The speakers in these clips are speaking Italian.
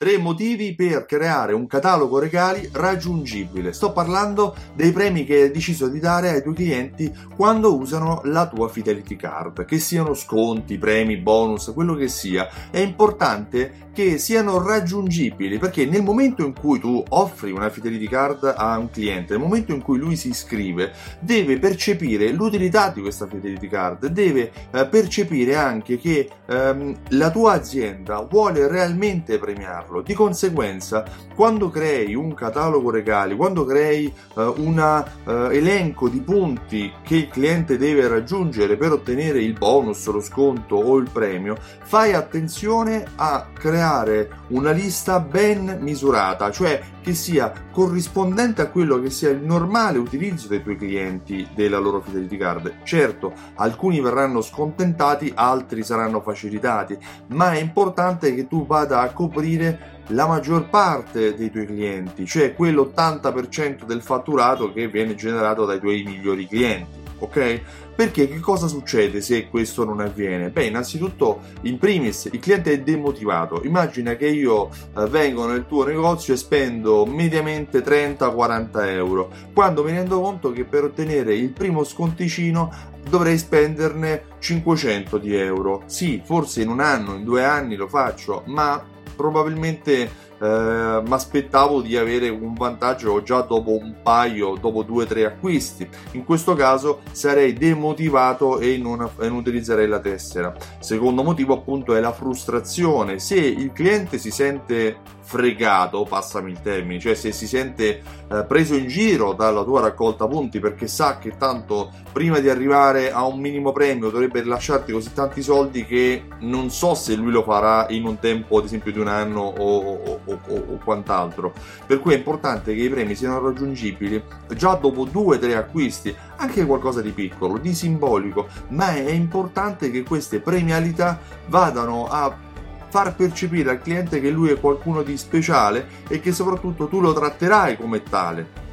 Tre motivi per creare un catalogo regali raggiungibile. Sto parlando dei premi che hai deciso di dare ai tuoi clienti quando usano la tua Fidelity Card, che siano sconti, premi, bonus, quello che sia. È importante che siano raggiungibili perché nel momento in cui tu offri una Fidelity Card a un cliente, nel momento in cui lui si iscrive, deve percepire l'utilità di questa Fidelity Card, deve eh, percepire anche che ehm, la tua azienda vuole realmente premiarlo farlo. Di conseguenza, quando crei un catalogo regali, quando crei uh, un uh, elenco di punti che il cliente deve raggiungere per ottenere il bonus, lo sconto o il premio, fai attenzione a creare una lista ben misurata, cioè che sia corrispondente a quello che sia il normale utilizzo dei tuoi clienti della loro Fidelity Card. Certo, alcuni verranno scontentati, altri saranno facilitati, ma è importante che tu vada a coprire la maggior parte dei tuoi clienti, cioè quell'80% del fatturato che viene generato dai tuoi migliori clienti, ok? Perché che cosa succede se questo non avviene? Beh, innanzitutto, in primis, il cliente è demotivato. Immagina che io eh, vengo nel tuo negozio e spendo mediamente 30-40 euro, quando mi rendo conto che per ottenere il primo sconticino dovrei spenderne 500 di euro. Sì, forse in un anno, in due anni lo faccio, ma probabilmente eh, mi aspettavo di avere un vantaggio già dopo un paio, dopo due o tre acquisti. In questo caso sarei demotivato e non, e non utilizzerei la tessera. Secondo motivo appunto è la frustrazione. Se il cliente si sente fregato, passami il termine, cioè se si sente eh, preso in giro dalla tua raccolta punti perché sa che tanto prima di arrivare a un minimo premio dovrebbe lasciarti così tanti soldi che non so se lui lo farà in un tempo ad esempio di un anno o, o, o, o quant'altro. Per cui è importante che i premi siano raggiungibili già dopo due o tre acquisti, anche qualcosa di piccolo, di simbolico, ma è importante che queste premialità vadano a far percepire al cliente che lui è qualcuno di speciale e che soprattutto tu lo tratterai come tale.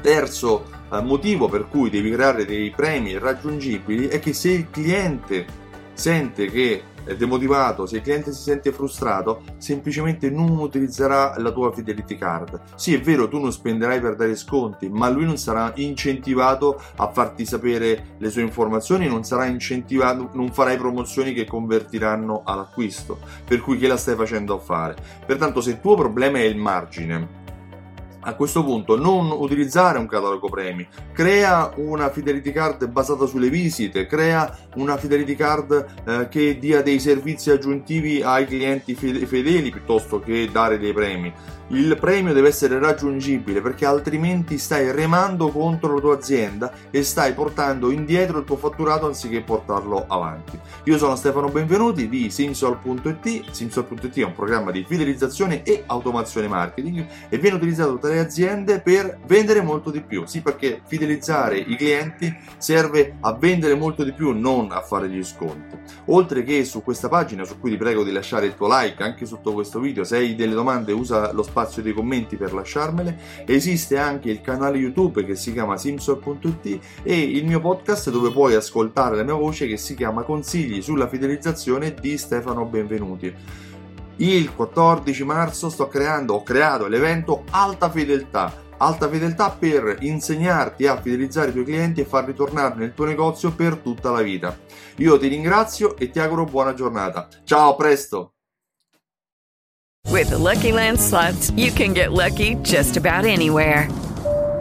Terzo eh, motivo per cui devi creare dei premi raggiungibili è che se il cliente sente che è demotivato, se il cliente si sente frustrato, semplicemente non utilizzerà la tua fidelity card. Sì, è vero, tu non spenderai per dare sconti, ma lui non sarà incentivato a farti sapere le sue informazioni, non sarà incentivato, non farai promozioni che convertiranno all'acquisto. Per cui che la stai facendo a fare? Pertanto, se il tuo problema è il margine, a questo punto non utilizzare un catalogo premi, crea una fidelity card basata sulle visite, crea una fidelity card eh, che dia dei servizi aggiuntivi ai clienti fedeli piuttosto che dare dei premi il premio deve essere raggiungibile perché altrimenti stai remando contro la tua azienda e stai portando indietro il tuo fatturato anziché portarlo avanti. Io sono Stefano Benvenuti di Simsol.it. Simsol.it è un programma di fidelizzazione e automazione marketing e viene utilizzato dalle aziende per vendere molto di più. Sì, perché fidelizzare i clienti serve a vendere molto di più, non a fare gli sconti. Oltre che su questa pagina, su cui ti prego di lasciare il tuo like anche sotto questo video, se hai delle domande usa lo spazio dei commenti per lasciarmele. Esiste anche il canale YouTube che si chiama Simsor.it e il mio podcast dove puoi ascoltare la mia voce che si chiama Consigli sulla fidelizzazione di Stefano Benvenuti. Il 14 marzo sto creando, ho creato l'evento Alta Fedeltà alta fedeltà per insegnarti a fidelizzare i tuoi clienti e farli tornare nel tuo negozio per tutta la vita. Io ti ringrazio e ti auguro buona giornata. Ciao, a presto! With the Lucky Land slots, you can get lucky just about anywhere.